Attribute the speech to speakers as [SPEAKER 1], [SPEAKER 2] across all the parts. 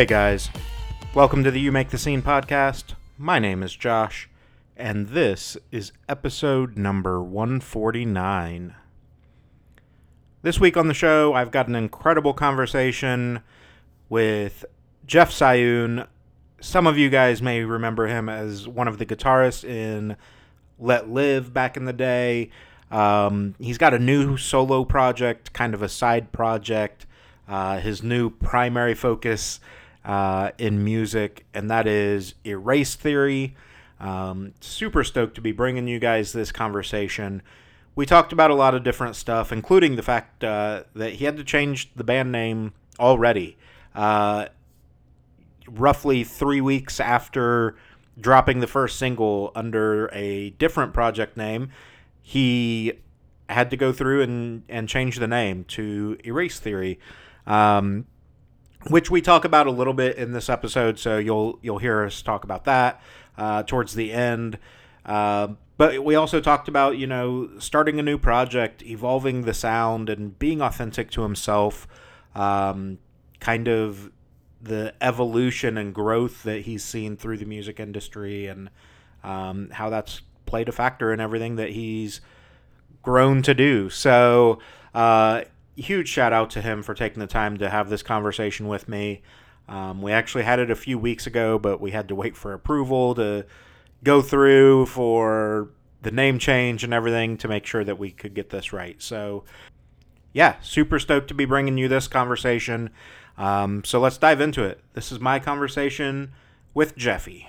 [SPEAKER 1] Hey guys, welcome to the You Make the Scene podcast. My name is Josh, and this is episode number 149. This week on the show, I've got an incredible conversation with Jeff Sahyoun. Some of you guys may remember him as one of the guitarists in letlive back in the day. Um, he's got a new solo project, kind of a side project. Uh, his new primary focus uh, in music, and that is Erase Theory. Um, super stoked to be bringing you guys this conversation. We talked about a lot of different stuff, including the fact uh, that he had to change the band name already. Uh, roughly three weeks after dropping the first single under a different project name, he had to go through and, and change the name to Erase Theory. Um, which we talk about a little bit in this episode. So you'll you'll hear us talk about that uh, towards the end. Uh, but we also talked about you know starting a new project, evolving the sound, and being authentic to himself. Um, kind of the evolution and growth that he's seen through the music industry, and um, how that's played a factor in everything that he's grown to do. So. Uh, huge shout out to him for taking the time to have this conversation with me. Um, we actually had it a few weeks ago, but we had to wait for approval to go through for the name change and everything to make sure that we could get this right. So, yeah, super stoked to be bringing you this conversation. Um, so let's dive into it. This is my conversation with Jeffy.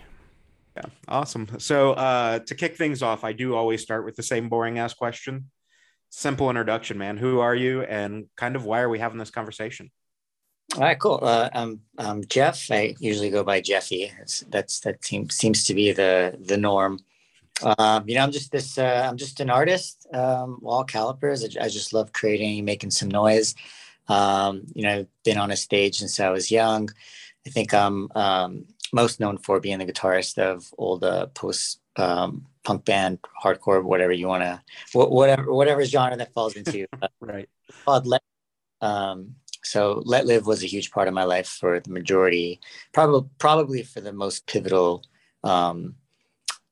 [SPEAKER 1] Yeah, awesome. So uh, to kick things off, I do always start with the same boring ass question simple introduction, man. Who are you, and kind of why are we having this conversation?
[SPEAKER 2] All right, cool. Uh, I'm, I'm Jeff. I usually go by Jeffy. That's that seems seems to be the the norm. Um, you know, I'm just this. Uh, I'm just an artist. Um, all calipers. I, I, just love creating, making some noise. Um, you know, I've been on a stage since I was young. I think I'm um, most known for being the guitarist of old uh, post um, punk band, hardcore, whatever you want to, whatever whatever genre that falls into.
[SPEAKER 1] right.
[SPEAKER 2] Called Let. Um, so letlive was a huge part of my life for the majority, probably probably for the most pivotal um,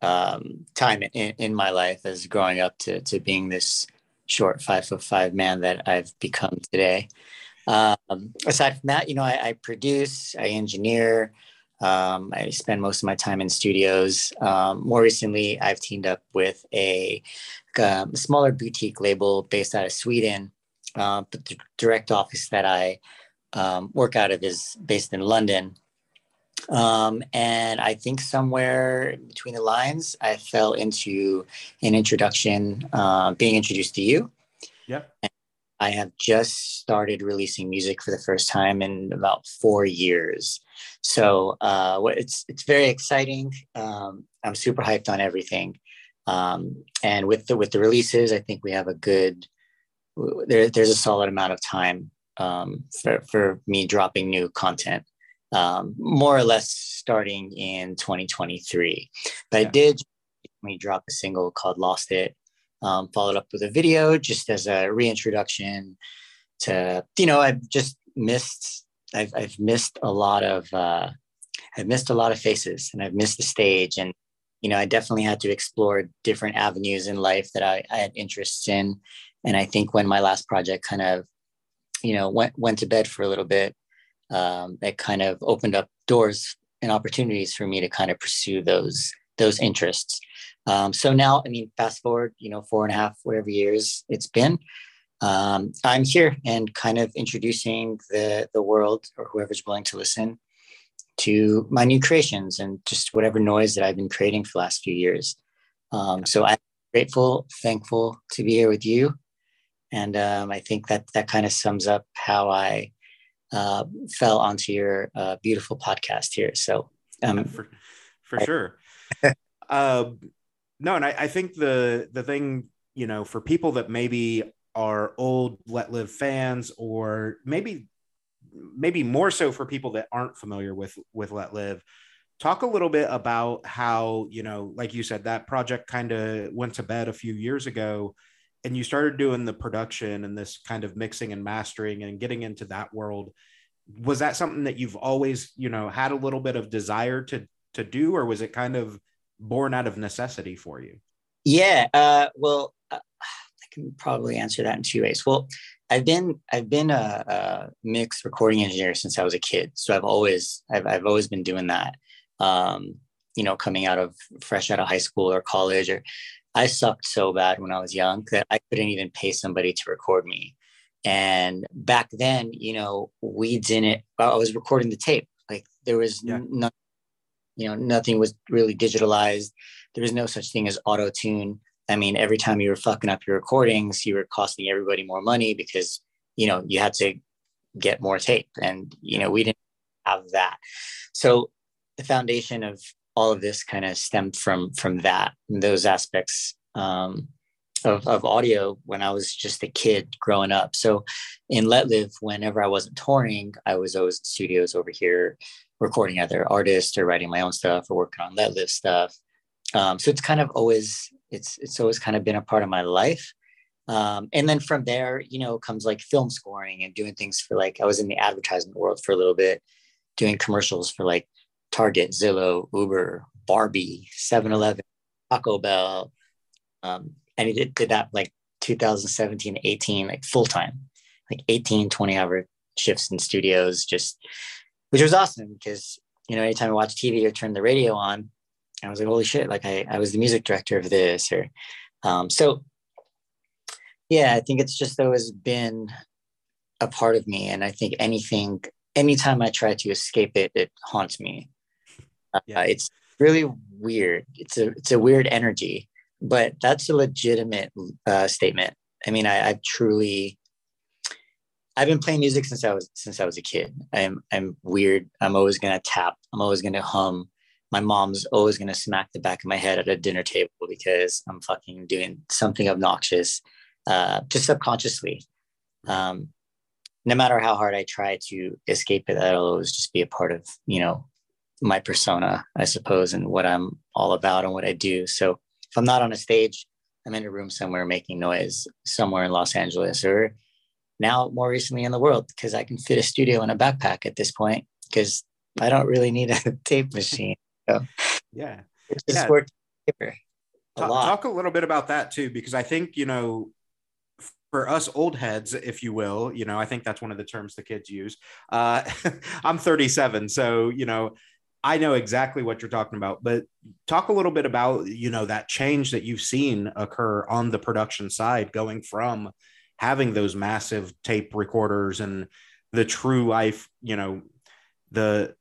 [SPEAKER 2] um, time in, in my life as growing up to to being this short five foot five man that I've become today. Um, aside from that, you know, I, I produce, I engineer. Um, I spend most of my time in studios. Um, more recently, I've teamed up with a, a, um, smaller boutique label based out of Sweden. Uh, but the direct office that I um, work out of is based in London. Um, and I think somewhere between the lines, I fell into an introduction, uh, being introduced to you.
[SPEAKER 1] Yeah.
[SPEAKER 2] I have just started releasing music for the first time in about four years. So uh, it's it's very exciting. Um, I'm super hyped on everything, um, and with the with the releases, I think we have a good. There, there's a solid amount of time um, for for me dropping new content, um, more or less starting in 2023. But yeah. I did me drop a single called "Lost It," um, followed up with a video just as a reintroduction to you know I've just missed I've, I've missed a lot of uh, I've missed a lot of faces and I've missed the stage. And you know I definitely had to explore different avenues in life that I, I had interests in. And I think when my last project kind of you know went went to bed for a little bit um, it kind of opened up doors and opportunities for me to kind of pursue those those interests um, so now I mean fast forward you know four and a half whatever years it's been um, I'm here and kind of introducing the the world or whoever's willing to listen to my new creations and just whatever noise that I've been creating for the last few years. Um, so I'm grateful, thankful to be here with you, and um, I think that that kind of sums up how I uh, fell onto your uh, beautiful podcast here. So um,
[SPEAKER 1] for, for sure. um, no, and I, I think the the thing you know for people that maybe are old letlive fans, or maybe maybe more so for people that aren't familiar with with letlive. Talk a little bit about how you know, like you said, that project kind of went to bed a few years ago, and you started doing the production and this kind of mixing and mastering and getting into that world. was that something that you've always you know had a little bit of desire to to do or was it kind of born out of necessity for you
[SPEAKER 2] yeah uh, well uh, i can probably answer that in two ways well i've been i've been a, a mixed recording engineer since i was a kid so i've always i've, I've always been doing that um, you know coming out of fresh out of high school or college or i sucked so bad when i was young that i couldn't even pay somebody to record me and back then, you know, we didn't, I was recording the tape. Like there was yeah. no, you know, nothing was really digitalized. There was no such thing as auto tune. I mean, every time you were fucking up your recordings, you were costing everybody more money because, you know, you had to get more tape. And, you know, we didn't have that. So the foundation of all of this kind of stemmed from from that those aspects um, of, of audio when I was just a kid growing up. So in letlive, whenever I wasn't touring, I was always in studios over here recording other artists or writing my own stuff or working on letlive stuff. Um, so it's kind of always it's it's always kind of been a part of my life. Um, and then from there, you know, comes like film scoring and doing things for like I was in the advertisement world for a little bit, doing commercials for like Target, Zillow, Uber, Barbie, 7-Eleven, Taco Bell, um, and he did, did that like 2017 18 like full time like 18 20 hour shifts in studios just which was awesome because you know anytime i watch tv or turn the radio on i was like holy shit like i, I was the music director of this or um, so yeah i think it's just always been a part of me and i think anything anytime i try to escape it it haunts me uh, yeah. it's really weird it's a it's a weird energy but that's a legitimate uh, statement. I mean, I, I've truly, I've been playing music since I was since I was a kid. I'm I'm weird. I'm always gonna tap. I'm always gonna hum. My mom's always gonna smack the back of my head at a dinner table because I'm fucking doing something obnoxious, uh, just subconsciously. Um, no matter how hard I try to escape it, that'll always just be a part of you know my persona, I suppose, and what I'm all about and what I do. So if I'm not on a stage, I'm in a room somewhere making noise somewhere in Los Angeles or now more recently in the world because I can fit a studio in a backpack at this point because I don't really need a tape machine. So
[SPEAKER 1] yeah,
[SPEAKER 2] just yeah. worked
[SPEAKER 1] a talk, lot. Talk a little bit about that too, because I think you know for us old heads, if you will, you know, I think that's one of the terms the kids use. Uh, I'm 37, so you know, I know exactly what you're talking about, but talk a little bit about, you know, that change that you've seen occur on the production side, going from having those massive tape recorders and the true life, you know, the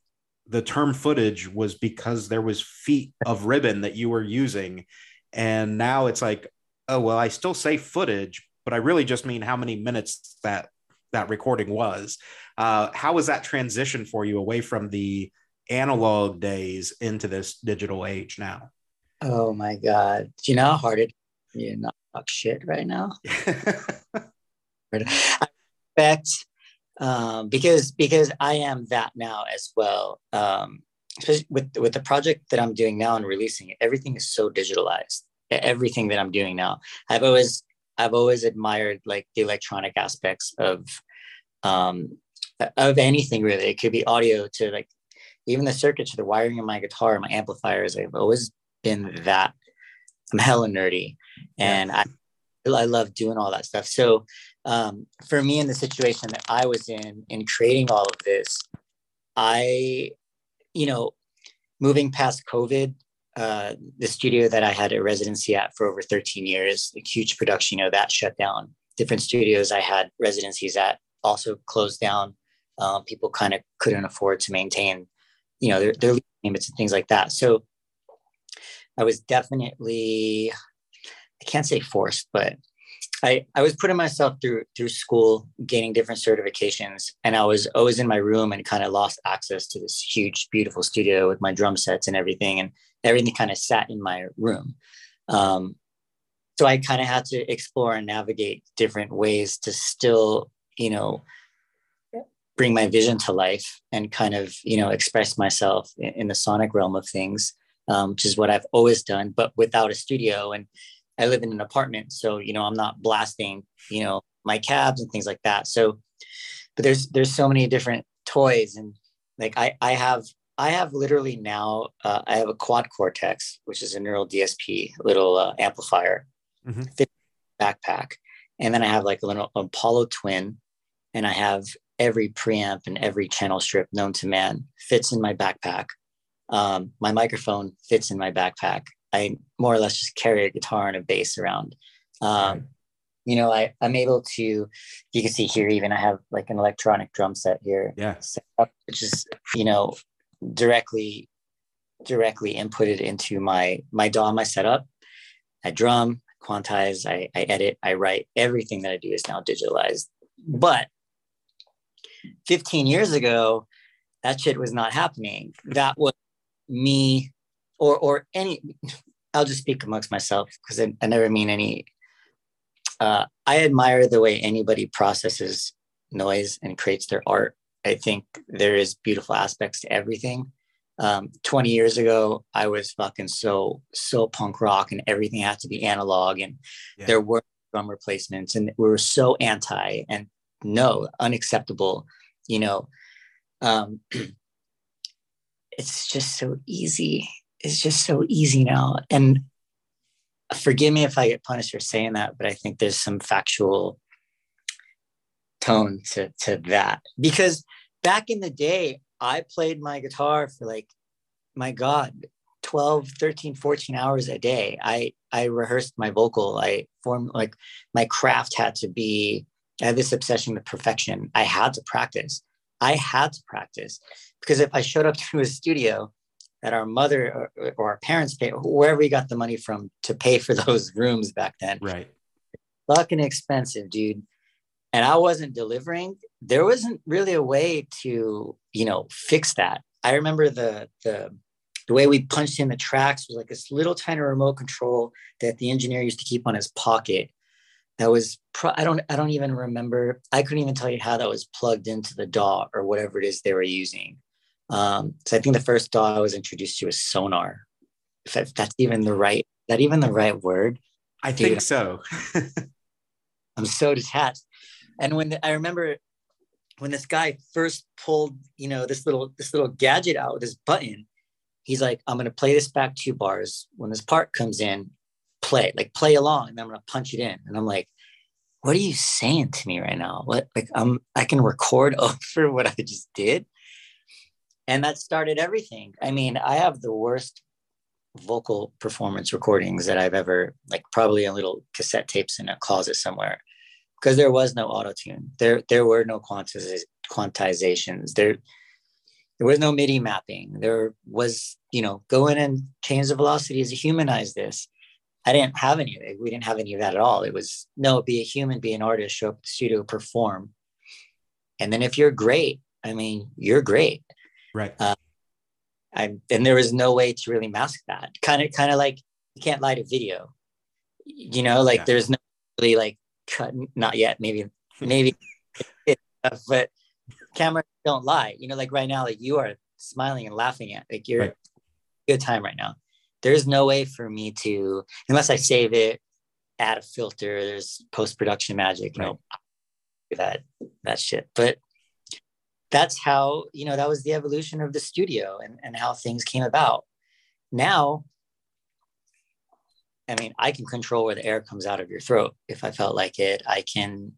[SPEAKER 1] the term footage was because there was feet of ribbon that you were using. And now it's like, oh well, I still say footage, but I really just mean how many minutes that that recording was. Uh, how was that transition for you away from the analog days into this digital age now?
[SPEAKER 2] Oh my God. Do you know how hard it you not talk shit right now? I expect um, because because I am that now as well. Um, especially with with the project that I'm doing now and releasing it, everything is so digitalized. Everything that I'm doing now, I've always I've always admired like the electronic aspects of um, of anything really. It could be audio to like even the circuits, the wiring of my guitar, my amplifiers, I've always been that. I'm hella nerdy, and I I love doing all that stuff. So um, for me, in the situation that I was in, in creating all of this, I, you know, moving past COVID, uh, the studio that I had a residency at for over 13 years, a huge production, you know, that shut down. Different studios I had residencies at also closed down. Um, people kind of couldn't afford to maintain you know, their, their limits and things like that. So I was definitely, I can't say forced, but I, I was putting myself through through school, gaining different certifications, and I was always in my room and kind of lost access to this huge, beautiful studio with my drum sets and everything, and everything kind of sat in my room. Um, so I kind of had to explore and navigate different ways to still, you know, bring my vision to life and kind of you know express myself in, in the sonic realm of things um, which is what i've always done but without a studio and i live in an apartment so you know i'm not blasting you know my cabs and things like that so but there's there's so many different toys and like I I have I have literally now uh, I have a quad cortex, which is a neural DSP little uh, amplifier, mm-hmm. backpack, and then I have like a little Apollo Twin, and I have every preamp and every channel strip known to man fits in my backpack. Um, my microphone fits in my backpack. I more or less just carry a guitar and a bass around. Um. You know, I, I'm able to, you can see here, even I have like an electronic drum set here.
[SPEAKER 1] Yeah.
[SPEAKER 2] Up, which is, you know, directly, directly inputted into my, my DAW, my setup. I drum, quantize, I, I edit, I write. Everything that I do is now digitalized. But 15 years ago, that shit was not happening. That was me or or any I'll just speak amongst myself because I, I, never mean any uh, I admire the way anybody processes noise and creates their art. I think there is beautiful aspects to everything. Um, 20 years ago, I was fucking so, so punk rock and everything had to be analog and yeah. there were drum replacements and we were so anti and no, unacceptable, you know. Um, it's just so easy. It's just so easy now. And forgive me if I get punished for saying that, but I think there's some factual tone to, to that. Because back in the day, I played my guitar for like, my God, 12, 13, 14 hours a day. I, I rehearsed my vocal. I formed like my craft had to be I had this obsession with perfection. I had to practice. I had to practice because if I showed up to a studio that our mother or, or our parents pay, wherever we got the money from to pay for those rooms back then,
[SPEAKER 1] right?
[SPEAKER 2] Fucking expensive, dude. And I wasn't delivering. There wasn't really a way to, you know, fix that. I remember the the the way we punched in the tracks was like this little tiny remote control that the engineer used to keep on his pocket that was pro- I don't I don't even remember. I couldn't even tell you how that was plugged into the DAW or whatever it is they were using. Um, so I think the first DAW I was introduced to was Sonar. If, that, if that's even the right that even the right word.
[SPEAKER 1] I Dude, think so.
[SPEAKER 2] I'm so detached. And when the, I remember when this guy first pulled, you know, this little this little gadget out with this button, he's like, "I'm gonna play this back two bars. When this part comes in, play, like play along, and I'm gonna punch it in. And I'm like, what are you saying to me right now? What like I'm I can record over what I just did. And that started everything. I mean, I have the worst vocal performance recordings that I've ever like probably in little cassette tapes in a closet somewhere because there was no auto tune. There there were no quantiz- quantizations. There there was no MIDI mapping. There was, you know, go in and change the velocities to humanize this. I didn't have any of it. We didn't have any of that at all. It was no, be a human, be an artist, show up at the studio, perform. And then if you're great, I mean, you're great.
[SPEAKER 1] Right. Uh,
[SPEAKER 2] I, and there was no way to really mask that. Kind of, kind of like you can't lie to video. You know, like yeah. there's no really like cut. Not yet. Maybe, maybe, but cameras don't lie. You know, like right now, like you are smiling and laughing at like you're right. good time right now there's no way for me to unless I save it, add a filter. There's post production magic, you know, that that shit. But that's how you know that was the evolution of the studio and and how things came about. Now, I mean, I can control where the air comes out of your throat if I felt like it. I can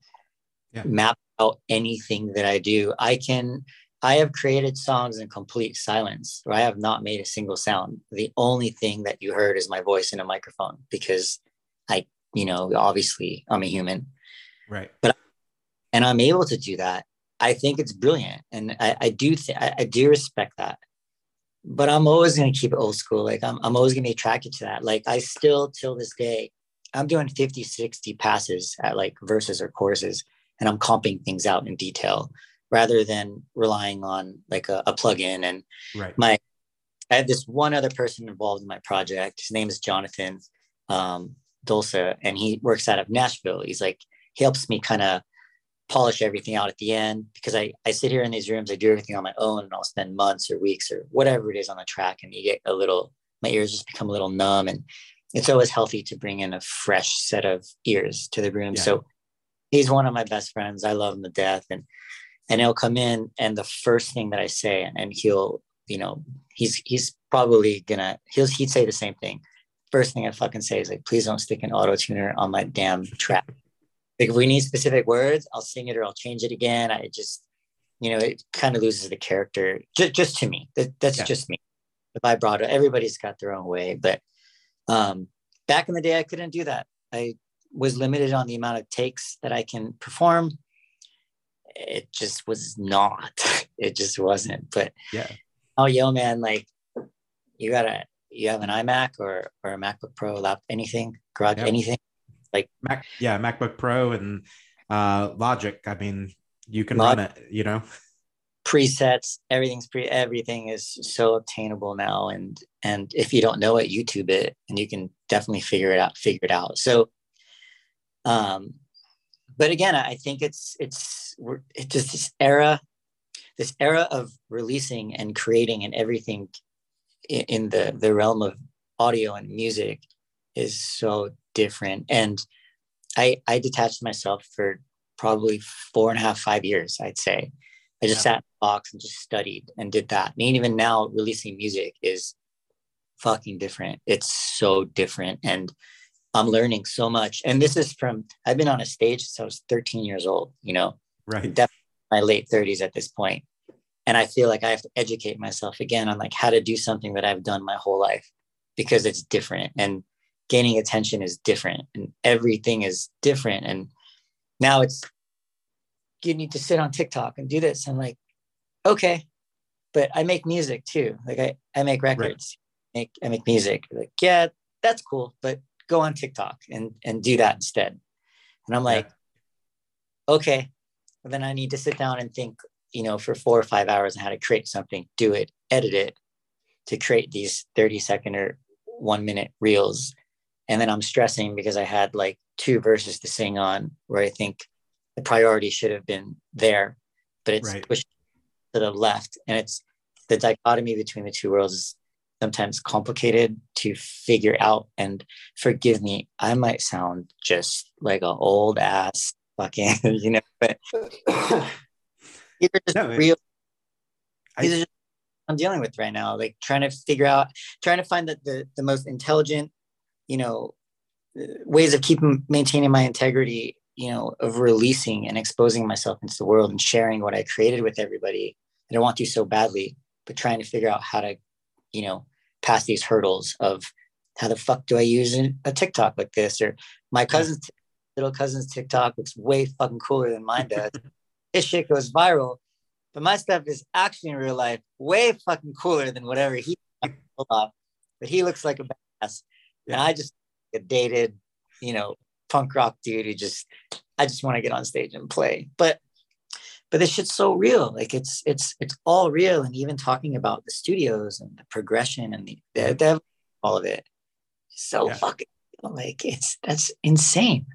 [SPEAKER 2] yeah. map out anything that I do. I can I have created songs in complete silence where I have not made a single sound. The only thing that you heard is my voice in a microphone because I, you know, obviously I'm a human.
[SPEAKER 1] Right.
[SPEAKER 2] But and I'm able to do that. I think it's brilliant. And I, I do think I, I do respect that. But I'm always gonna keep it old school. Like I'm I'm always gonna be attracted to that. Like I still till this day, I'm doing 50, 60 passes at like verses or courses and I'm comping things out in detail rather than relying on like a, a plugin. And
[SPEAKER 1] right.
[SPEAKER 2] my, I have this one other person involved in my project. His name is Jonathan um, Dulce, and he works out of Nashville. He's like, he helps me kind of polish everything out at the end because I, I sit here in these rooms, I do everything on my own, and I'll spend months or weeks or whatever it is on the track, and you get a little, my ears just become a little numb. And it's always healthy to bring in a fresh set of ears to the room. Yeah. So he's one of my best friends. I love him to death. And and he'll come in and the first thing that I say, and he'll, you know, he's he's probably gonna he'll he'd say the same thing. First thing I fucking say is like, please don't stick an auto tuner on my damn track. Like if we need specific words, I'll sing it or I'll change it again. I just, you know, it kind of loses the character. Just just to me. That, that's yeah. just me. The vibrato. Everybody's got their own way, but um, back in the day, I couldn't do that. I was limited on the amount of takes that I can perform it just was not. It just wasn't. But
[SPEAKER 1] yeah.
[SPEAKER 2] Oh, yo, man, like you gotta you have an iMac or or a MacBook Pro, lap anything, garage anything. Like
[SPEAKER 1] Mac, yeah, MacBook Pro and uh Logic. I mean, you can Log- run it, you know.
[SPEAKER 2] Presets, everything's pre everything is so obtainable now. And and if you don't know it, YouTube it and you can definitely figure it out, figure it out. So um but again, I think it's it's it's just this era, this era of releasing and creating and everything in, in the the realm of audio and music is so different. And I I detached myself for probably four and a half, five years, I'd say. I just yeah. sat in the box and just studied and did that. And even now, releasing music is fucking different. It's so different. And I'm learning so much. And this is from, I've been on a stage since I was 13 years old, you know,
[SPEAKER 1] right.
[SPEAKER 2] Definitely my late 30s at this point. And I feel like I have to educate myself again on like how to do something that I've done my whole life because it's different and gaining attention is different and everything is different. And now it's, you need to sit on TikTok and do this. I'm like, okay, but I make music too. Like I, I make records, right. make, I make music. Like, yeah, that's cool. But go on TikTok and and do that instead. And I'm like, yeah. okay, well, then I need to sit down and think, you know, for four or five hours on how to create something, do it, edit it to create these 30 second or one minute reels. And then I'm stressing because I had like two verses to sing on where I think the priority should have been there, but it's right. pushed to the left. And it's the dichotomy between the two worlds is sometimes complicated to figure out. And forgive me, I might sound just like an old ass fucking, you know, but these are just no, real. I, these are just I'm dealing with right now, like trying to figure out, trying to find the, the, the most intelligent, you know, ways of keeping maintaining my integrity, you know, of releasing and exposing myself into the world and sharing what I created with everybody that I want to so badly, but trying to figure out how to, you know, pass these hurdles of how the fuck do I use a TikTok like this? Or my cousin's little cousin's TikTok looks way fucking cooler than mine does. His shit goes viral, but my stuff is actually in real life way fucking cooler than whatever he pulled off. But he looks like a badass, yeah. and I just a dated, you know, punk rock dude who just I just want to get on stage and play. But but this shit's so real like it's it's it's all real and even talking about the studios and the progression and the, the, the all of it so yeah. fucking like it's that's insane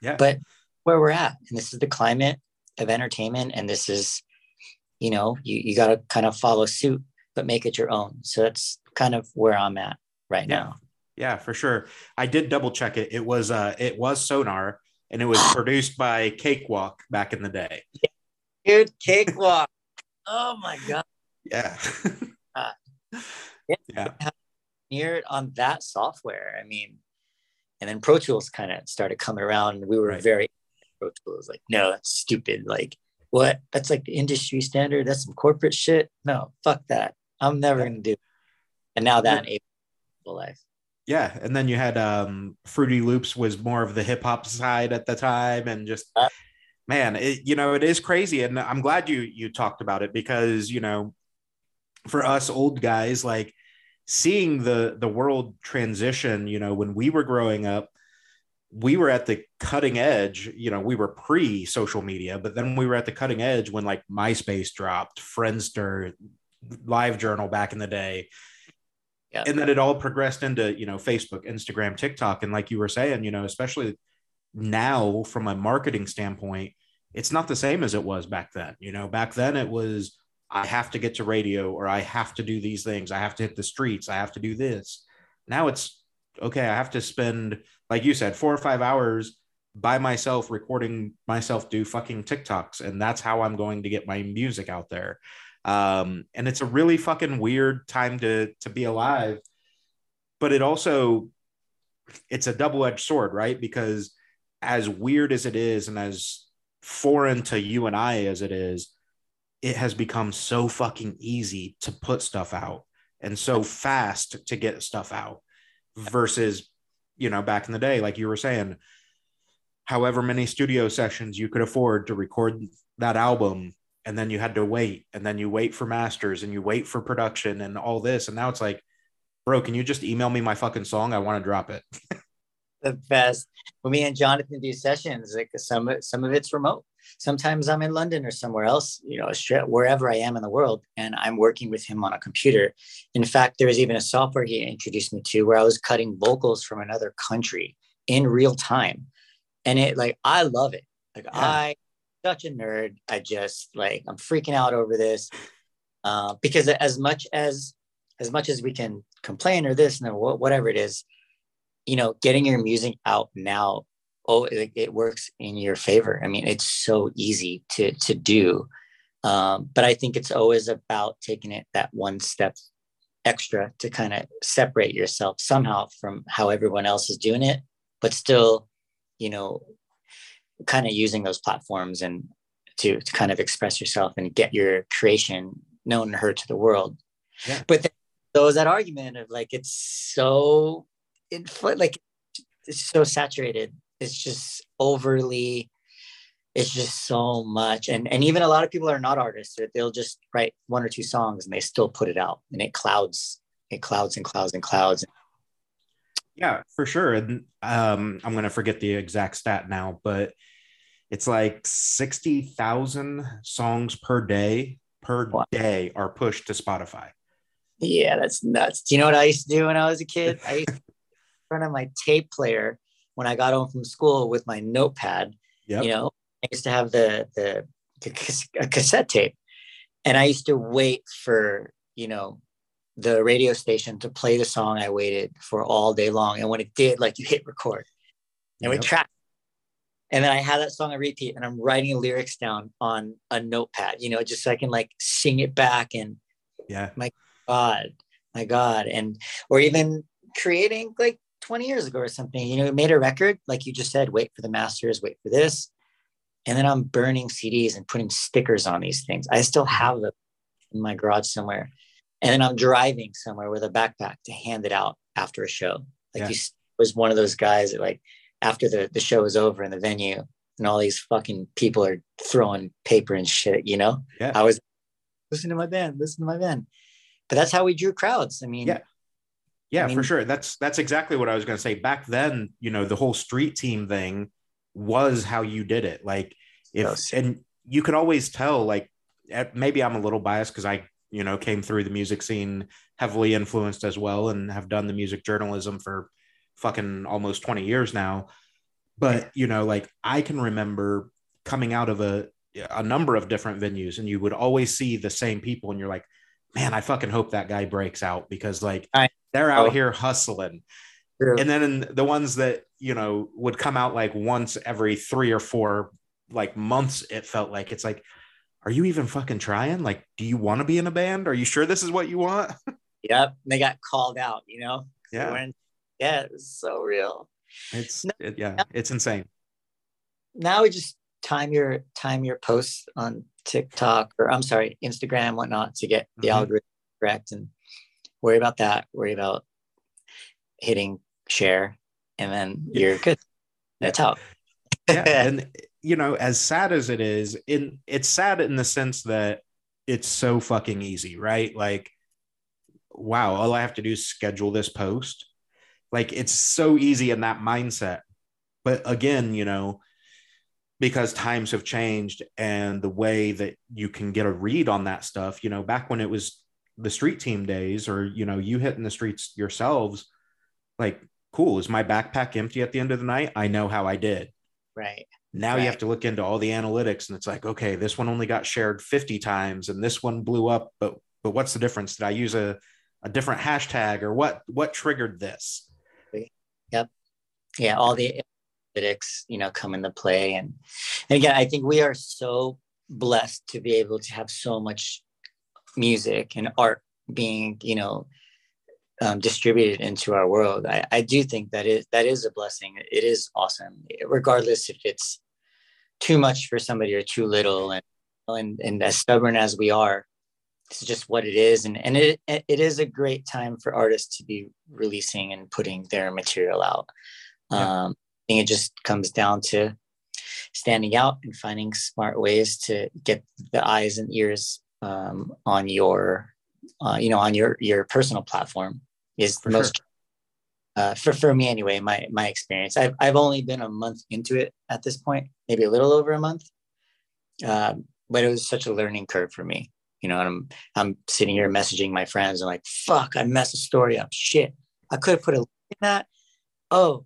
[SPEAKER 1] yeah
[SPEAKER 2] but where we're at and this is the climate of entertainment and this is you know you, you got to kind of follow suit but make it your own so that's kind of where i'm at right
[SPEAKER 1] yeah.
[SPEAKER 2] now
[SPEAKER 1] yeah for sure i did double check it it was uh it was sonar and it was produced by cakewalk back in the day
[SPEAKER 2] dude, cakewalk. oh my god.
[SPEAKER 1] Yeah. uh,
[SPEAKER 2] yeah. yeah. Near it on that software. I mean, and then Pro Tools kind of started coming around. And we were right. very Pro Tools like, no, that's stupid. Like, what? That's like the industry standard. That's some corporate shit. No, fuck that. I'm never yeah. gonna do. It. And now that yeah. life.
[SPEAKER 1] Yeah, and then you had um Fruity Loops was more of the hip hop side at the time, and just man, it, you know, it is crazy. And I'm glad you, you talked about it because, you know, for us old guys, like seeing the, the world transition, you know, when we were growing up, we were at the cutting edge, you know, we were pre social media, but then we were at the cutting edge when like MySpace dropped, Friendster, Live Journal back in the day. Yeah. And then it all progressed into, you know, Facebook, Instagram, TikTok. And like you were saying, you know, especially now from a marketing standpoint it's not the same as it was back then you know back then it was i have to get to radio or i have to do these things i have to hit the streets i have to do this now it's okay i have to spend like you said four or five hours by myself recording myself do fucking TikToks and that's how I'm going to get my music out there. Um, and it's a really fucking weird time to to be alive. But it also it's a double-edged sword, right? Because as weird as it is and as foreign to you and I as it is, it has become so fucking easy to put stuff out and so fast to get stuff out versus you know back in the day like you were saying however many studio sessions you could afford to record that album and then you had to wait and then you wait for masters and you wait for production and all this. And now it's like bro can you just email me my fucking song? I want to drop it.
[SPEAKER 2] The best. When me and jonathan do sessions like some some of it's remote. Sometimes i'm in london or somewhere else you know wherever i am in the world and i'm working with him on a computer. In fact there was even a software he introduced me to where i was cutting vocals from another country in real time. And it like i love it. Like yeah. i such a nerd i just like i'm freaking out over this uh, because as much as as much as we can complain or this and whatever it is you know getting your music out now oh it, it works in your favor. I mean it's so easy to to do um, but i think it's always about taking it that one step extra to kind of separate yourself somehow from how everyone else is doing it but still you know kind of using those platforms and to, to kind of express yourself and get your creation known and heard to the world. Yeah. but then, there was that argument of like it's so it like it's so saturated. It's just overly it's just so much. And and even a lot of people are not artists they'll just write one or two songs and they still put it out. And it clouds it clouds and clouds and clouds
[SPEAKER 1] yeah for sure and um i'm gonna forget the exact stat now but it's like 60,000 songs per day per wow. day are pushed to spotify
[SPEAKER 2] yeah that's nuts do you know what i used to do when i was a kid i used to in front of my tape player when I got home from school with my notepad. Yep. You know, I used to have the the a cassette tape, and I used to wait for you know the radio station to play the song I waited for all day long. And when it did, like you hit record, and yep. we track. And then I had that song on repeat, and I'm writing lyrics down on a notepad, you know, just so I can like sing it back. And
[SPEAKER 1] yeah,
[SPEAKER 2] my God, my God, and or even creating like 20 years ago or something, you know, made a record, like you just said, wait for the masters, wait for this. And then I'm burning CDs and putting stickers on these things. I still have them in my garage somewhere. And then I'm driving somewhere with a backpack to hand it out after a show. Like yeah. you was one of those guys that like after the, the show was over in the venue and all these fucking people are throwing paper and shit, you know?
[SPEAKER 1] Yeah.
[SPEAKER 2] I was listen to my band, listen to my band. But that's how we drew crowds. I mean,
[SPEAKER 1] yeah yeah, I mean, for sure. That's that's exactly what I was going to say. Back then, you know, the whole street team thing was how you did it. Like if and you could always tell like maybe I'm a little biased cuz I, you know, came through the music scene heavily influenced as well and have done the music journalism for fucking almost 20 years now. But, you know, like I can remember coming out of a a number of different venues and you would always see the same people and you're like, man, I fucking hope that guy breaks out because like I they're out oh. here hustling. True. And then the ones that, you know, would come out like once every three or four like months, it felt like it's like, are you even fucking trying? Like, do you want to be in a band? Are you sure this is what you want?
[SPEAKER 2] yep. They got called out, you know?
[SPEAKER 1] Yeah.
[SPEAKER 2] yeah, it was so real.
[SPEAKER 1] It's it, yeah, it's insane.
[SPEAKER 2] Now we just time your time your posts on TikTok or I'm sorry, Instagram, whatnot to get the mm-hmm. algorithm correct and worry about that, worry about hitting share, and then you're good. That's how.
[SPEAKER 1] yeah, and you know, as sad as it is, in it's sad in the sense that it's so fucking easy, right? Like, wow, all I have to do is schedule this post. Like, it's so easy in that mindset. But again, you know, because times have changed and the way that you can get a read on that stuff, you know, back when it was the street team days or you know you hitting the streets yourselves like cool is my backpack empty at the end of the night i know how i did
[SPEAKER 2] right
[SPEAKER 1] now
[SPEAKER 2] right.
[SPEAKER 1] you have to look into all the analytics and it's like okay this one only got shared 50 times and this one blew up but but what's the difference did i use a, a different hashtag or what what triggered this
[SPEAKER 2] yep yeah all the analytics, you know, come into play. And, and again, I think we are so blessed to be able to have so much music and art being, you know, um, distributed into our world. I, I do think that is that is a blessing. It is awesome, regardless if it's too much for somebody or too little. And and, and as stubborn as we are, it's just what it is. And and it it is a great time for artists to be releasing and putting their material out. Yeah. Um, I think it just comes down to standing out and finding smart ways to get the eyes and ears um, on your uh, you know on your your personal platform is for the most sure. Uh, for for me anyway my my experience I've, I've only been a month into it at this point maybe a little over a month uh, but it was such a learning curve for me you know and i'm i'm sitting here messaging my friends and like fuck i messed the story up shit i could have put a link in that oh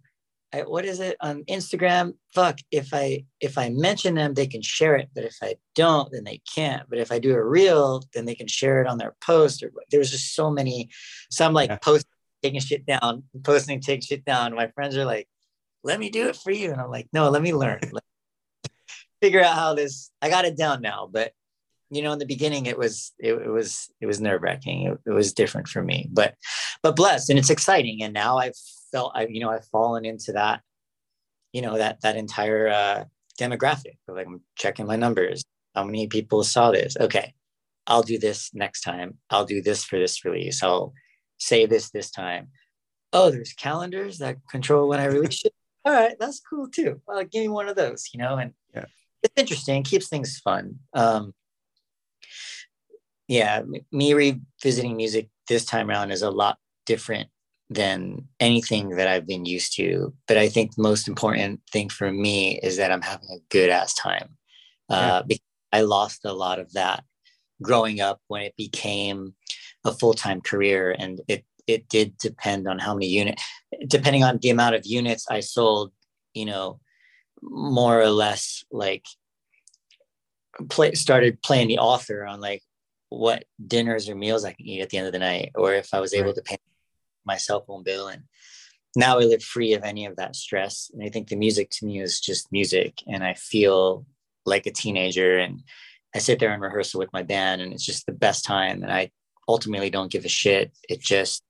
[SPEAKER 2] I, what is it on Instagram? Fuck, if I if I mention them, they can share it, but if I don't, then they can't. But if I do a reel, then they can share it on their post. Or there was just so many. So I'm like yeah. posting, taking shit down, posting, taking shit down. My friends are like, "Let me do it for you," and I'm like, "No, let me learn, figure out how this." I got it down now, but you know in the beginning it was it, it was it was nerve wracking it, it, was different for me but but blessed and it's exciting and now i've felt I, you know, I've fallen into that, you know, that that entire uh, demographic. Like I'm checking my numbers. How many people saw this? Okay, I'll do this next time. I'll do this for this release. I'll say this this time. Oh, there's calendars that control when I release it. All right, that's cool too. Well, give me one of those, you know, and yeah. it's interesting, keeps things fun. Um, yeah, me revisiting music this time around is a lot different than anything that I've been used to. But I think the most important thing for me is that I'm having a good ass time. Uh, because I lost a lot of that growing up when it became a full time career, and it it did depend on how many unit depending on the amount of units I sold. You know, more or less like play started playing the author on like what dinners or meals I can eat at the end of the night, or if I was able right. to pay my cell phone bill and now I live free of any of that stress. And I think the music to me is just music. And I feel like a teenager and I sit there in rehearsal with my band and it's just the best time. And I ultimately don't give a shit. It just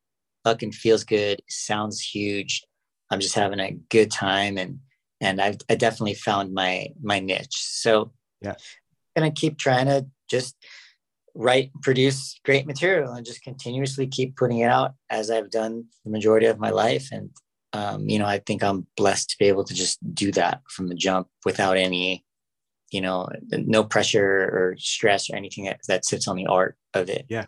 [SPEAKER 2] fucking feels good. sounds huge. I'm just having a good time. And, and I've I definitely found my, my niche. So
[SPEAKER 1] yeah,
[SPEAKER 2] I'm to keep trying to just write, produce great material and just continuously keep putting it out as I've done the majority of my life. And, um, you know, I think I'm blessed to be able to just do that from the jump without any, you know, no pressure or stress or anything that, that sits on the art of it.
[SPEAKER 1] Yeah.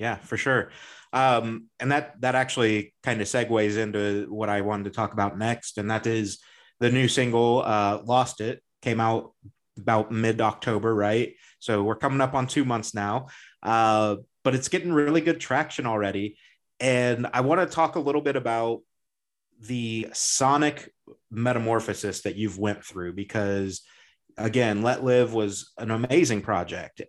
[SPEAKER 1] Yeah, for sure. Um, and that, that actually kind of segues into what I wanted to talk about next. And that is the new single, uh, Lost It came out about mid October, right? So we're coming up on two months now, uh, but it's getting really good traction already. And I want to talk a little bit about the sonic metamorphosis that you've went through because again letlive was an amazing project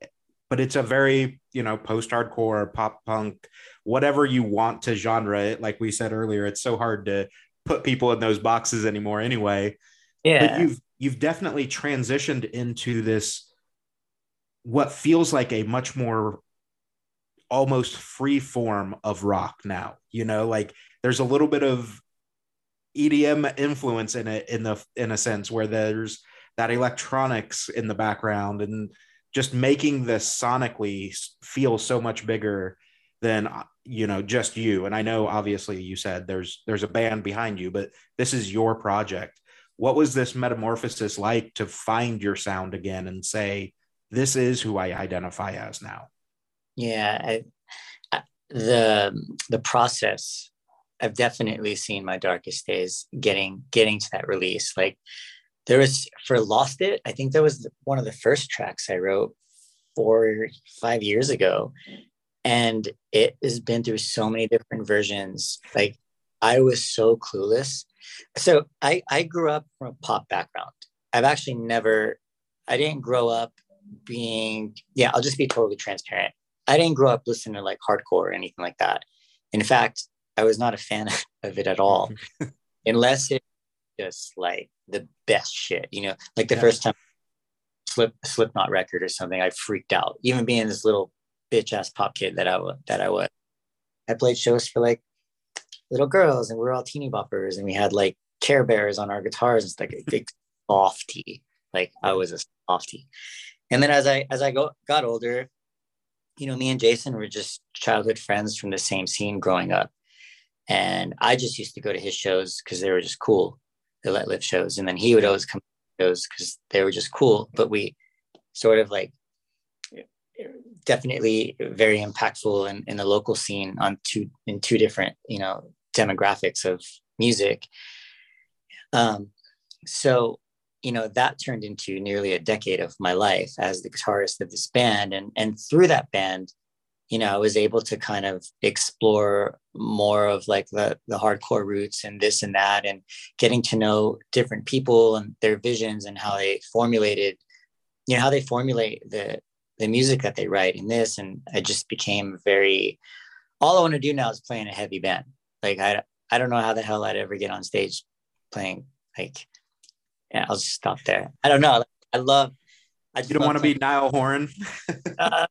[SPEAKER 1] but it's a very you know post-hardcore pop punk whatever you want to genre. It like we said earlier it's so hard to put people in those boxes anymore anyway.
[SPEAKER 2] Yeah.
[SPEAKER 1] but you've you've definitely transitioned into this what feels like a much more almost free form of rock now you know? Like there's a little bit of edm influence in it in the in a sense where there's that electronics in the background and just making this sonically feel so much bigger than uh, you know just you and i know obviously you said there's there's a band behind you but this is your project what was this metamorphosis like to find your sound again and say this is who I identify as now.
[SPEAKER 2] Yeah, I, I, the the process. I've definitely seen my darkest days getting getting to that release. Like there was for Lost It. I think that was one of the first tracks I wrote four five years ago, and it has been through so many different versions. Like I was so clueless. So I I grew up from a pop background. I've actually never I didn't grow up being yeah i'll just be totally transparent i didn't grow up listening to like hardcore or anything like that in fact i was not a fan of it at all unless it just like the best shit, you know, like the
[SPEAKER 1] Yeah.
[SPEAKER 2] first time slip Slipknot record or something, I freaked out. Even being this little bitch ass pop kid that I was, that I was. I played shows for like little girls, and we were all teeny boppers, and we had like Care Bears on our guitars. And it's like a big softy. Like I was a softy. And then as I as I go got older, you know, me and Jason were just childhood friends from the same scene growing up. And I just used to go to his shows because they were just cool, the letlive shows. And then he would always come to shows because they were just cool. But we sort of like definitely very impactful in, in the local scene on two in two different, you know, demographics of music. Um, so you know that turned into nearly a decade of my life as the guitarist of this band and and through that band you know i was able to kind of explore more of like the the hardcore roots and this and that and getting to know different people and their visions and how they formulated you know how they formulate the the music that they write in this and i just became very all i want to do now is play in a heavy band like i i don't know how the hell i'd ever get on stage playing like yeah, I'll just stop there. I don't know. I love. I
[SPEAKER 1] You don't want to be Niall Horan.
[SPEAKER 2] uh,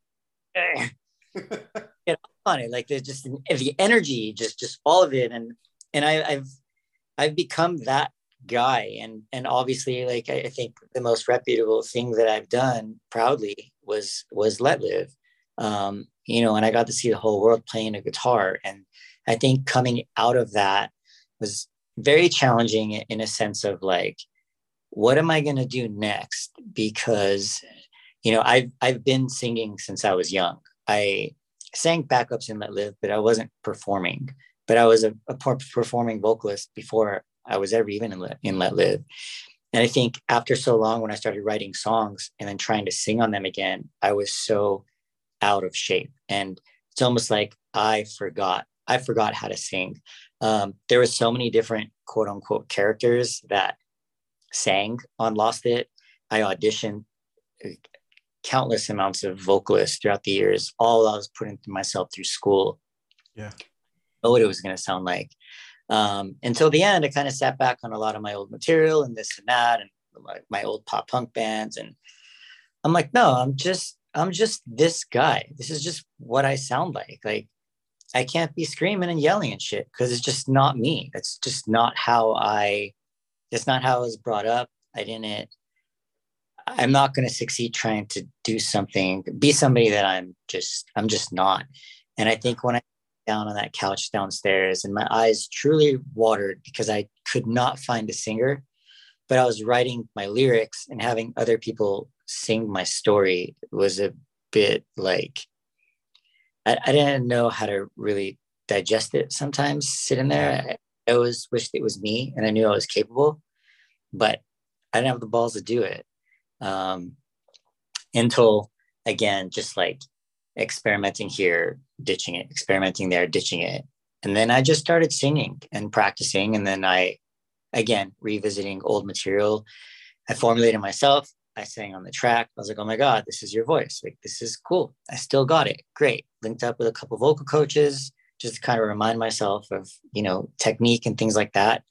[SPEAKER 2] know, on it. Like there's just the energy, just just all of it, and and I, I've I've become that guy, and and obviously, like I, I think the most reputable thing that I've done proudly was was letlive. Um, you know, and I got to see the whole world playing a guitar, and I think coming out of that was very challenging in a sense of like what am I going to do next? Because, you know, I've, I've been singing since I was young. I sang backups in letlive, but I wasn't performing, but I was a, a performing vocalist before I was ever even in Let, in letlive. And I think after so long, when I started writing songs and then trying to sing on them again, I was so out of shape. And it's almost like I forgot, I forgot how to sing. Um, there were so many different quote unquote characters that sang on Lost It. I auditioned countless amounts of vocalists throughout the years. All I was putting myself through school.
[SPEAKER 1] Yeah.
[SPEAKER 2] Know what it was going to sound like. Um, until the end, I kind of sat back on a lot of my old material and this and that, and my, my old pop punk bands. And I'm like, no, I'm just, I'm just this guy. This is just what I sound like. Like, I can't be screaming and yelling and shit because it's just not me. It's just not how I it's not how I was brought up. I didn't, I'm not going to succeed trying to do something, be somebody that I'm just, I'm just not. And I think when I down on that couch downstairs and my eyes truly watered because I could not find a singer, but I was writing my lyrics and having other people sing my story was a bit like, I, I didn't know how to really digest it sometimes sitting there. I always wished it was me and I knew I was capable, but I didn't have the balls to do it. Um, until again, just like experimenting here, ditching it, experimenting there, ditching it. And then I just started singing and practicing. And then I, again, revisiting old material. I formulated myself. I sang on the track. I was like, oh my God, this is your voice. Like, this is cool. I still got it. Great. Linked up with a couple vocal coaches just to kind of remind myself of you know technique and things like that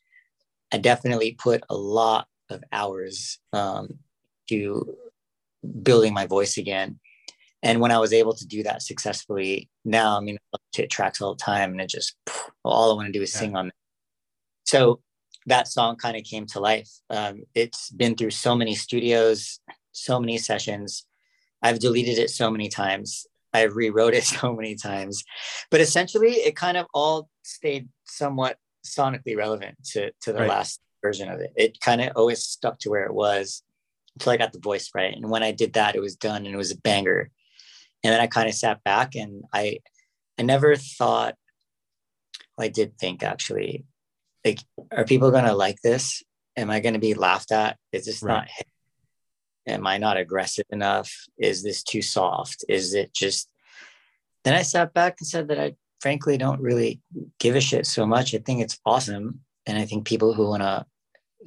[SPEAKER 2] i definitely put a lot of hours um, to building my voice again and when i was able to do that successfully now i mean I hit tracks all the time and it just all i want to do is yeah. sing on them. so that song kind of came to life um, it's been through so many studios so many sessions i've deleted it so many times I rewrote it so many times, but essentially it kind of all stayed somewhat sonically relevant to, to the right. last version of it. It kind of always stuck to where it was until I got the voice right. And when I did that, it was done and it was a banger. And then I kind of sat back and I, I never thought, well, I did think actually, like, are people going to like this? Am I going to be laughed at? Is this right. not Am I not aggressive enough? Is this too soft? Is it just. Then I sat back and said that I frankly don't really give a shit so much. I think it's awesome. And I think people who want to,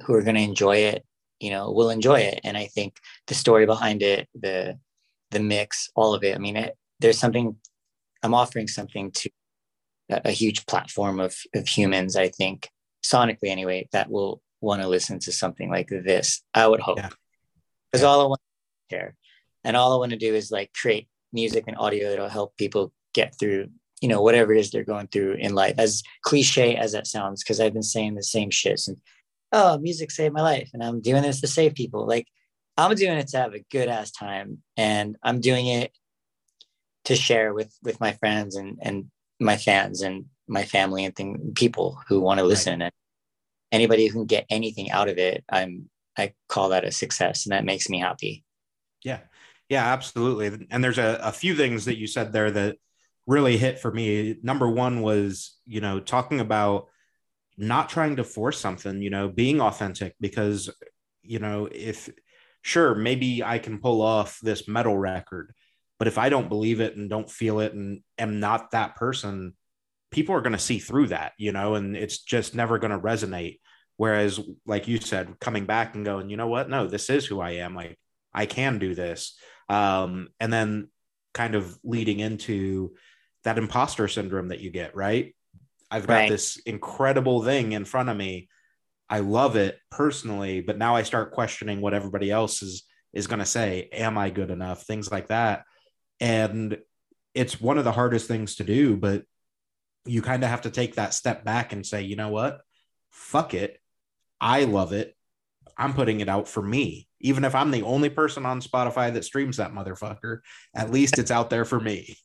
[SPEAKER 2] who are going to enjoy it, you know, will enjoy it. And I think the story behind it, the, the mix, all of it. I mean, it, there's something, I'm offering something to a, a huge platform of, of humans, I think, sonically anyway, that will want to listen to something like this. I would hope. Because
[SPEAKER 1] Yeah.
[SPEAKER 2] all I want to care. And all I want to do is like create music and audio that'll help people get through, you know, whatever it is they're going through in life. As cliche as that sounds, because I've been saying the same shit since, oh, music saved my life. And I'm doing this to save people. Like I'm doing it to have a good ass time. And I'm doing it to share with with my friends and and my fans and my family and thing people who want to listen and anybody who can get anything out of it i'm i call that a success and that makes me happy
[SPEAKER 1] Yeah. Yeah, absolutely. And there's a, a few things that you said there that really hit for me. Number one was, you know, talking about not trying to force something, you know, being authentic because, you know, if sure, maybe I can pull off this metal record, but if I don't believe it and don't feel it and am not that person, people are going to see through that, you know, and it's just never going to resonate. Whereas, like you said, coming back and going, you know what? No, this is who I am. Like, I can do this. Um, and then kind of leading into that imposter syndrome that you get, right? I've got
[SPEAKER 2] Right.
[SPEAKER 1] this incredible thing in front of me. I love it personally, but now I start questioning what everybody else is is going to say. Am I good enough? Things like that. And it's one of the hardest things to do, but you kind of have to take that step back and say, you know what? Fuck it. I love it. I'm putting it out for me. Even if I'm the only person on Spotify that streams that motherfucker, at least it's out there for me.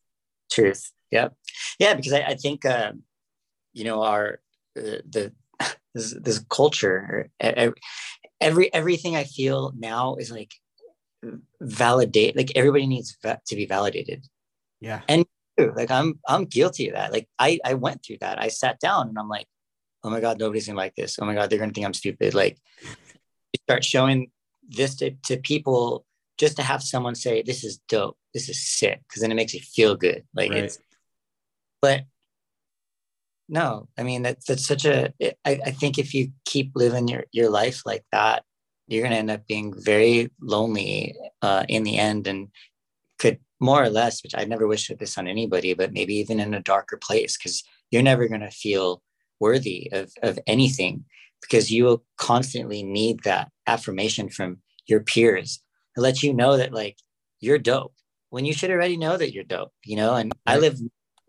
[SPEAKER 2] truth yep yeah because i, I think uh, you know our uh, the this, this culture every everything i feel now is like validate like everybody needs va- to be validated
[SPEAKER 1] Yeah.
[SPEAKER 2] and Like I'm I'm guilty of that. Like I I went through that. I sat down and I'm like, oh my god, nobody's gonna like this. Oh my god, they're gonna think I'm stupid. Like you start showing this to, to people just to have someone say this is dope, this is sick, because then it makes you feel good. Like
[SPEAKER 1] Right.
[SPEAKER 2] it's but no, I mean that's that's such a I, I think if you keep living your your life like that, you're gonna end up being very lonely uh, in the end and could more or less, which I never wish this on anybody, but maybe even in a darker place, because you're never going to feel worthy of, of anything because you will constantly need that affirmation from your peers to let you know that like you're dope when you should already know that you're dope, you know? And I
[SPEAKER 1] Right.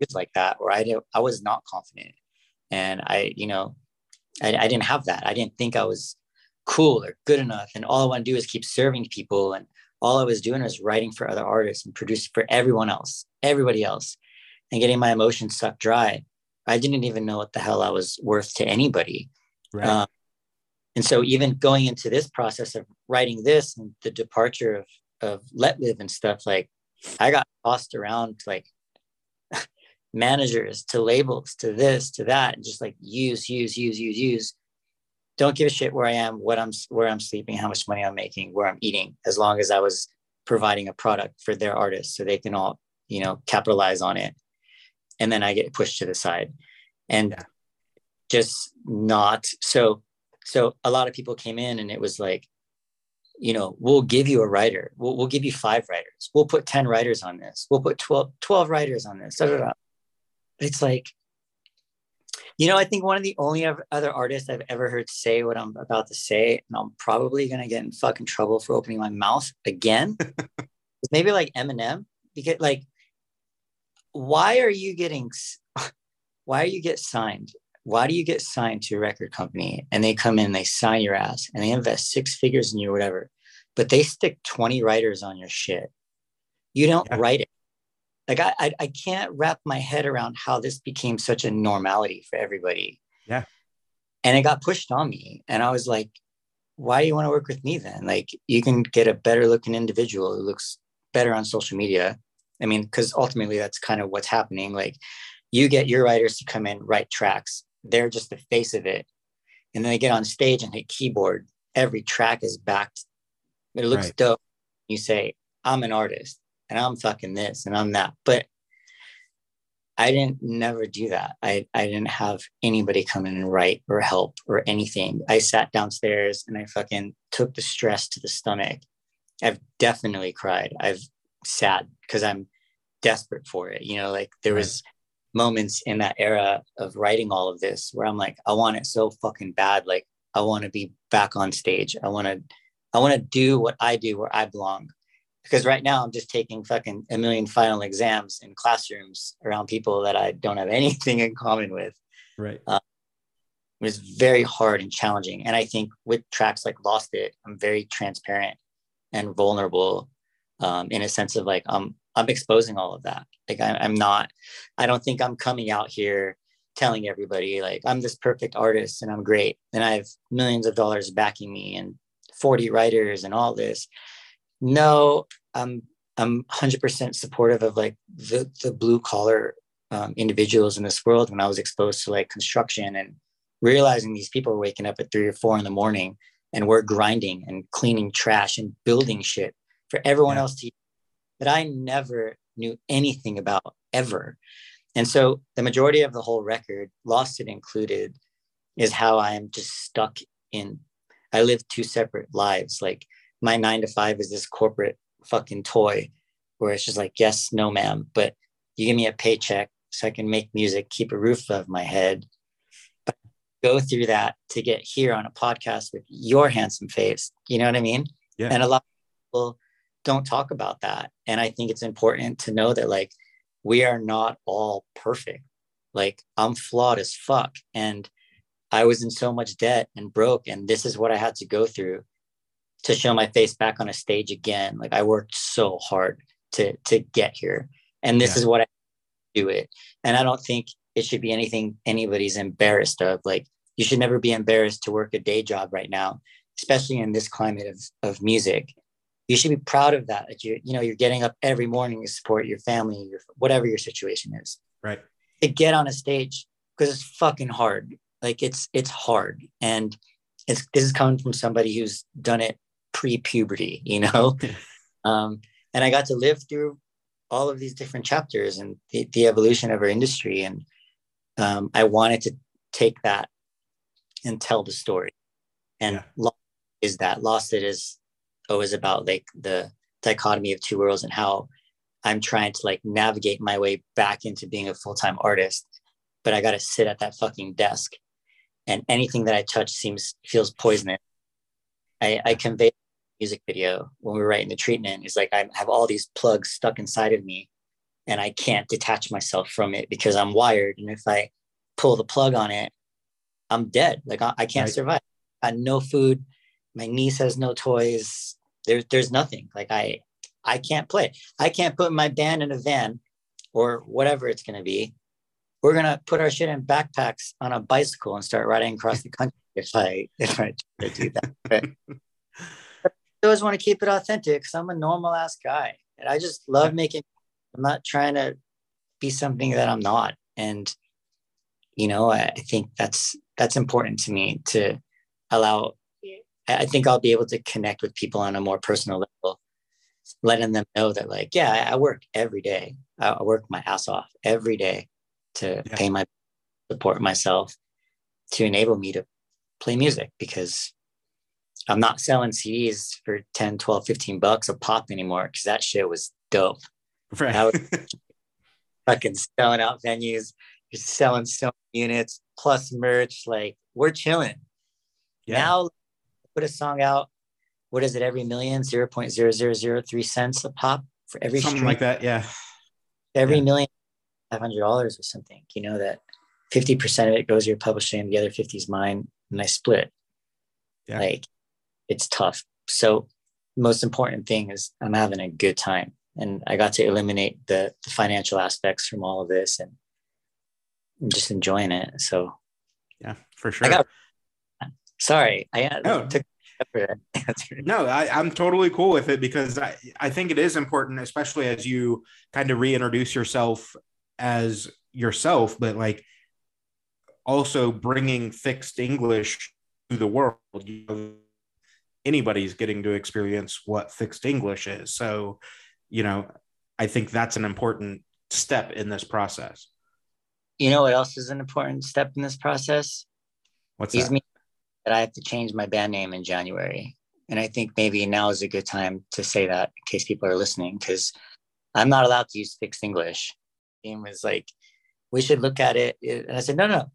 [SPEAKER 2] Lived like that where I did, I was not confident and I, you know, I, I didn't have that. I didn't think I was cool or good enough. And all I want to do is keep serving people and all I was doing was writing for other artists and producing for everyone else, everybody else, and getting my emotions sucked dry. I didn't even know what the hell I was worth to anybody.
[SPEAKER 1] Right.
[SPEAKER 2] Um, and so even going into this process of writing this and the departure of, of letlive and stuff, like I got tossed around like managers to labels to this to that and just like use use use use use don't give a shit where I am, what I'm, where I'm sleeping, how much money I'm making, where I'm eating, as long as I was providing a product for their artists so they can all, you know, capitalize on it. And then I get pushed to the side and just not so. So a lot of people came in and it was like, you know, we'll give you a writer. We'll, we'll give you five writers. We'll put 10 writers on this. We'll put 12, 12 writers on this. Da, da, da. It's like, you know, I think one of the only other artists I've ever heard say what I'm about to say, and I'm probably gonna get in fucking trouble for opening my mouth again, maybe like Eminem, because like, why are you getting, why are you get signed? Why do you get signed to a record company and they come in, and they sign your ass, and they invest six figures in you or whatever, but they stick 20 writers on your shit. You don't
[SPEAKER 1] Yeah.
[SPEAKER 2] write it like I, I i can't wrap my head around how this became such a normality for everybody.
[SPEAKER 1] Yeah.
[SPEAKER 2] and it got pushed on me. And i was like why do you want to work with me then? Like you can get a better looking individual who looks better on social media. I mean because ultimately that's kind of what's happening. Like you get your writers to come in write tracks. They're just the face of it. And then they get on stage and hit keyboard. Every track is backed. It looks
[SPEAKER 1] Right.
[SPEAKER 2] dope. You say i'm an artist and I'm fucking this and I'm that. But I didn't never do that. I, I didn't have anybody come in and write or help or anything. I sat downstairs and I fucking took the stress to the stomach. I've definitely cried. I've sad because I'm desperate for it. You know, like there was moments in that era of writing all of this where I'm like, I want it so fucking bad. Like I want to be back on stage. I want to I want to do what I do where I belong. Because right now I'm just taking fucking a million final exams in classrooms around people that I don't have anything in common with.
[SPEAKER 1] Right.
[SPEAKER 2] Uh, it was very hard and challenging. And I think with tracks like Lost It, I'm very transparent and vulnerable um, in a sense of like I'm I'm exposing all of that. Like I, I'm not. I don't think I'm coming out here telling everybody like I'm this perfect artist and I'm great and I have millions of dollars backing me and 40 writers and all this. No, I'm I'm 100% supportive of like the the blue collar um, individuals in this world. When I was exposed to like construction and realizing these people are waking up at three or four in the morning and we're grinding and cleaning trash and building shit for everyone yeah. else to that I never knew anything about ever. And so the majority of the whole record, Lost It included, is how I'm just stuck in. I live two separate lives. Like my nine to five is this corporate fucking toy where it's just like, yes, no, ma'am, but you give me a paycheck so I can make music, keep a roof above my head. But go through that to get here on a podcast with your handsome face. You know what I mean?
[SPEAKER 1] Yeah.
[SPEAKER 2] And a lot of people don't talk about that. And I think it's important to know that like we are not all perfect. Like I'm flawed as fuck. And I was in so much debt and broke. And this is what I had to go through to show my face back on a stage again. Like I worked so hard to to get here. And this yeah. is what I do it. And I don't think it should be anything anybody's embarrassed of. Like you should never be embarrassed to work a day job right now, especially in this climate of, of music you should be proud of that that you you know you're getting up every morning to support your family your whatever your situation is
[SPEAKER 1] right
[SPEAKER 2] to get on a stage because it's fucking hard like it's it's hard and it's this is coming from somebody who's done it pre-puberty you know um, and i got to live through all of these different chapters and the, the evolution of our industry and um, i wanted to take that and tell the story and yeah. is that lost it is always about like the dichotomy of two worlds and how I'm trying to like navigate my way back into being a full-time artist, but I got to sit at that fucking desk and anything that I touch seems feels poisonous. I, I convey music video when we were writing the treatment is like I have all these plugs stuck inside of me and I can't detach myself from it because I'm wired. And if I pull the plug on it, I'm dead. Like I, I can't right. survive. I no food. My niece has no toys there's there's nothing like i i can't play i can't put my band in a van or whatever it's going to be we're going to put our shit in backpacks on a bicycle and start riding across the country if i if i do that but always want to keep it authentic because i'm a normal ass guy and i just love making i'm not trying to be something that i'm not and you know I, I think that's that's important to me to allow I think I'll be able to connect with people on a more personal level, letting them know that, like, yeah, I, work every day. I, work my ass off every day to yeah. pay my support myself to enable me to play music because I'm not selling CDs for 10, 12, 15 bucks a pop anymore because that shit was dope. Right. I was fucking selling out venues, you're selling so units plus merch. Like, we're chilling. Yeah. Now put a song out. What is it? Every million, 0.0003 cents a pop for every
[SPEAKER 1] something stream. like that. Yeah.
[SPEAKER 2] Every yeah. million, five hundred dollars or something. You know that fifty percent of it goes to your publishing, the other fifty is mine, and I split. Yeah. Like it's tough. So most important thing is I'm having a good time, and I got to eliminate the, the financial aspects from all of this, and I'm just enjoying it. So
[SPEAKER 1] yeah, for sure. I got
[SPEAKER 2] Sorry, I
[SPEAKER 1] no. took no, I, am totally cool with it because I, I think it is important, especially as you kind of reintroduce yourself as yourself, but like also bringing fixed English to the world. You know, anybody's getting to experience what fixed English is. So, you know, I think that's an important step in this process.
[SPEAKER 2] You know what else is an important step in this process?
[SPEAKER 1] What's He's that? Me
[SPEAKER 2] that I have to change my band name in January. And I think maybe now is a good time to say that in case people are listening, because I'm not allowed to use fixed English. He was like, we should look at it. And I said, no, no,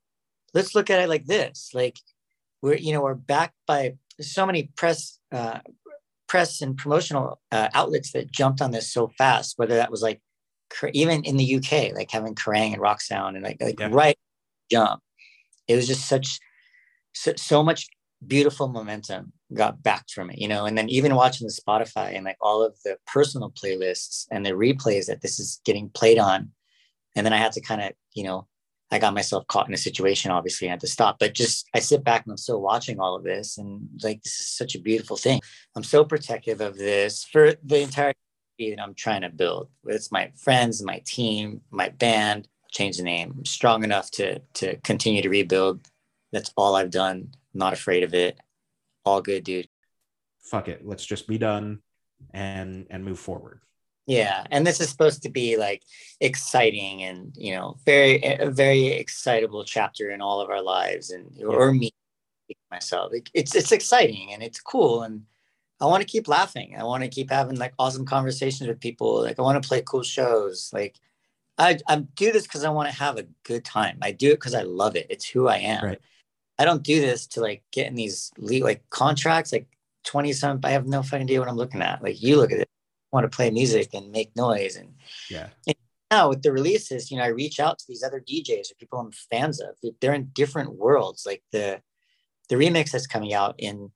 [SPEAKER 2] let's look at it like this. Like we're you know we're backed by so many press uh, press and promotional uh, outlets that jumped on this so fast. Whether that was like even in the UK, like having Kerrang and Rock Sound and like like yeah. right jump. It was just such so, so much beautiful momentum got back from it, you know. And then even watching the Spotify and like all of the personal playlists and the replays that this is getting played on, and then I had to kind of you know I got myself caught in a situation. Obviously, I had to stop. But just I sit back and I'm still watching all of this, and like this is such a beautiful thing. I'm so protective of this for the entire community that I'm trying to build. It's my friends, my team, my band. Change the name. I'm strong enough to to continue to rebuild. That's all I've done. not afraid of it. All good, dude.
[SPEAKER 1] Fuck it. Let's just be done and and move forward.
[SPEAKER 2] Yeah, and this is supposed to be like exciting and you know very a very excitable chapter in all of our lives and yeah. or me myself. It's it's exciting and it's cool and I want to keep laughing. I want to keep having like awesome conversations with people. Like I want to play cool shows. Like I I do this because I want to have a good time. I do it because I love it. It's who I am. Right. I don't do this to like get in these like contracts like 20 some I have no fucking idea what I'm looking at. Like you look at it want to play music and make noise and
[SPEAKER 1] yeah.
[SPEAKER 2] And now with the releases you know i reach out to these other djs or people i'm fans of. They're in different worlds. Like the the remix that's coming out in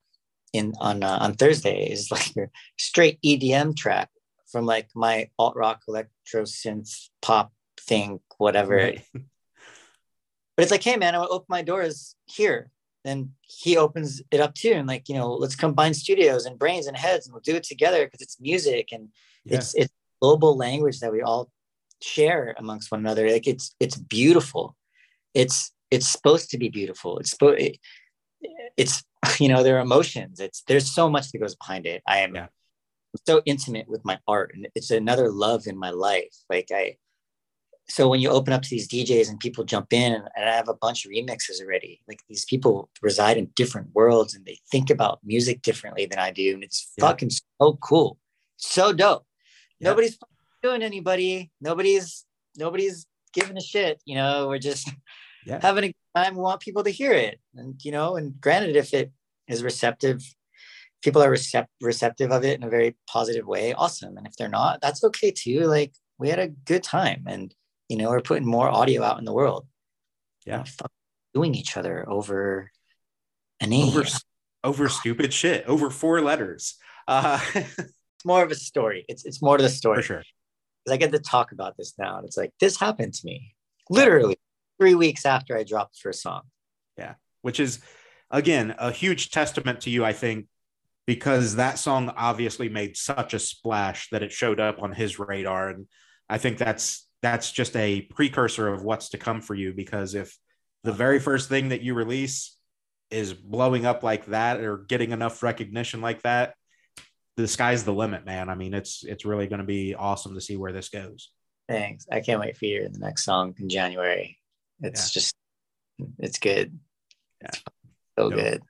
[SPEAKER 2] in on uh, on thursday is like a straight edm track from like my alt rock electro synth pop thing whatever. Right. but it's like hey man i want to open my doors here then he opens it up too and like you know let's combine studios and brains and heads and we'll do it together because it's music and yeah. it's it's global language that we all share amongst one another. Like it's it's beautiful. It's it's supposed to be beautiful. It's it, it's you know there are emotions. It's there's so much that goes behind it. I am yeah. so intimate with my art and it's another love in my life. Like i so when you open up to these DJs and people jump in, and, I have a bunch of remixes already. Like these people reside in different worlds and they think about music differently than I do, and it's yeah. fucking so cool, so dope. Yeah. Nobody's doing anybody. Nobody's nobody's giving a shit. You know, we're just yeah. having a time. We want people to hear it, and you know, and granted, if it is receptive, people are recept- receptive of it in a very positive way. Awesome, and if they're not, that's okay too. Like we had a good time, and you know, we're putting more audio out in the world.
[SPEAKER 1] Yeah.
[SPEAKER 2] Doing each other over a name.
[SPEAKER 1] Over, over stupid shit, over four letters. Uh,
[SPEAKER 2] it's more of a story. It's, it's more to the story.
[SPEAKER 1] For sure.
[SPEAKER 2] Because I get to talk about this now. And it's like, this happened to me literally three weeks after I dropped the first song.
[SPEAKER 1] Yeah. Which is, again, a huge testament to you, I think, because that song obviously made such a splash that it showed up on his radar. And I think that's that's just a precursor of what's to come for you because if the very first thing that you release is blowing up like that or getting enough recognition like that the sky's the limit man. I mean it's it's really going to be awesome to see where this goes.
[SPEAKER 2] Thanks. I can't wait for you the next song in january. It's yeah. just it's good.
[SPEAKER 1] Yeah.
[SPEAKER 2] So good.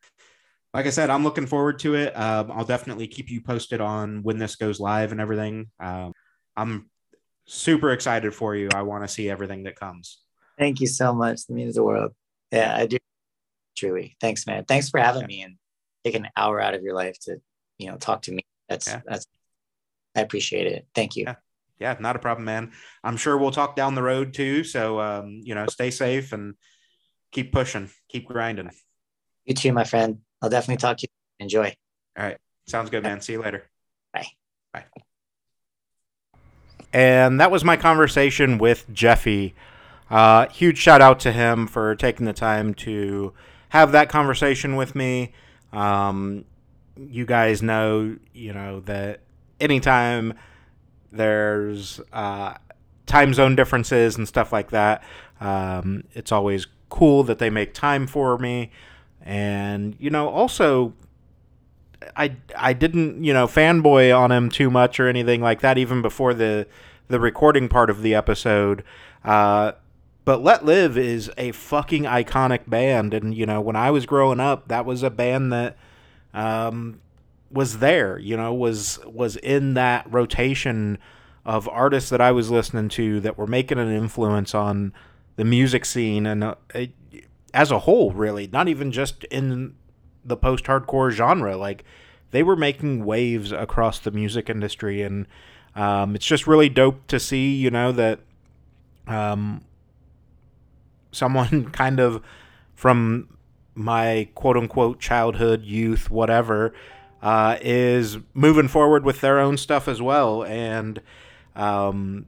[SPEAKER 1] Like i said i'm looking forward to it. Um, i'll definitely keep you posted on when this goes live and everything. Um, i'm super excited for you. I want to see everything that comes.
[SPEAKER 2] Thank you so much. It means the world. Yeah, I do. Truly. Thanks, man. Thanks for having yeah. me and take an hour out of your life to, you know, talk to me. That's yeah. that's I appreciate it. Thank you.
[SPEAKER 1] Yeah. yeah, not a problem, man. I'm sure we'll talk down the road too. So um, you know, stay safe and keep pushing, keep grinding.
[SPEAKER 2] You too, my friend. I'll definitely talk to you. Enjoy.
[SPEAKER 1] All right. Sounds good, man. See you later.
[SPEAKER 2] Bye.
[SPEAKER 1] Bye. And that was my conversation with Jeffy. Uh, huge shout out to him for taking the time to have that conversation with me. Um, you guys know, you know, that anytime there's uh, time zone differences and stuff like that, um, it's always cool that they make time for me. And, you know, also, I I didn't you know fanboy on him too much or anything like that even before the the recording part of the episode. Uh, but letlive is a fucking iconic band, and you know when I was growing up, that was a band that um, was there. You know was was in that rotation of artists that I was listening to that were making an influence on the music scene and uh, it, as a whole, really, not even just in the post hardcore genre. Like they were making waves across the music industry, and um, it's just really dope to see. You know that um, someone kind of from my quote unquote childhood, youth, whatever, uh, is moving forward with their own stuff as well and um,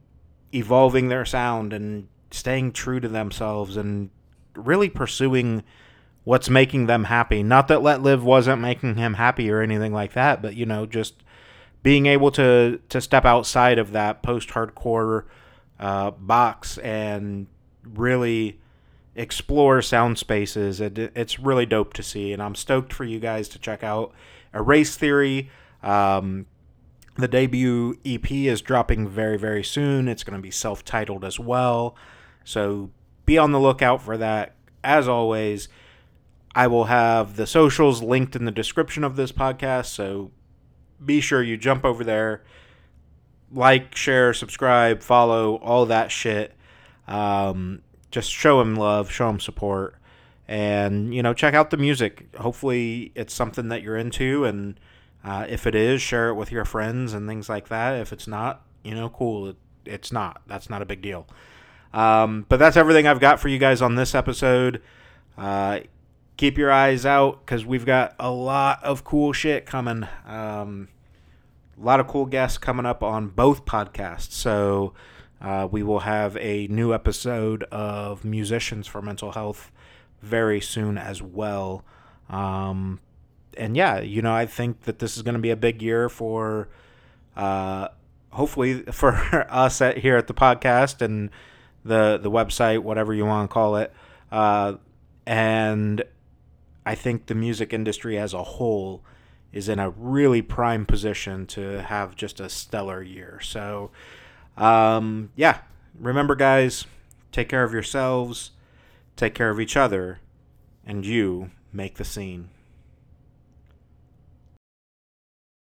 [SPEAKER 1] evolving their sound and staying true to themselves and really pursuing what's making them happy. Not that letlive wasn't making him happy or anything like that, but you know, just being able to to step outside of that post hardcore uh, box and really explore sound spaces. It, it's really dope to see, and I'm stoked for you guys to check out Erase Theory. Um, the debut EP is dropping very, very soon. It's going to be self titled as well. So be on the lookout for that. As always, I will have the socials linked in the description of this podcast. So be sure you jump over there, like, share, subscribe, follow, all that shit. Um, just show him love, show him support, and you know, check out the music. Hopefully, it's something that you're into, and uh, if it is, share it with your friends and things like that. If it's not, you know, cool. It, it's not. That's not a big deal. Um, but that's everything I've got for you guys on this episode. Uh, keep your eyes out because we've got a lot of cool shit coming. Um, a lot of cool guests coming up on both podcasts. So uh, we will have a new episode of Musicians for Mental Health very soon as well. Um, and yeah, you know, I think that this is going to be a big year for, uh, hopefully, for us at, here at the podcast and the the website, whatever you want to call it. Uh, and I think the music industry as a whole is in a really prime position to have just a stellar year. So, um, yeah, remember, guys, take care of yourselves, take care of each other, and you make the scene.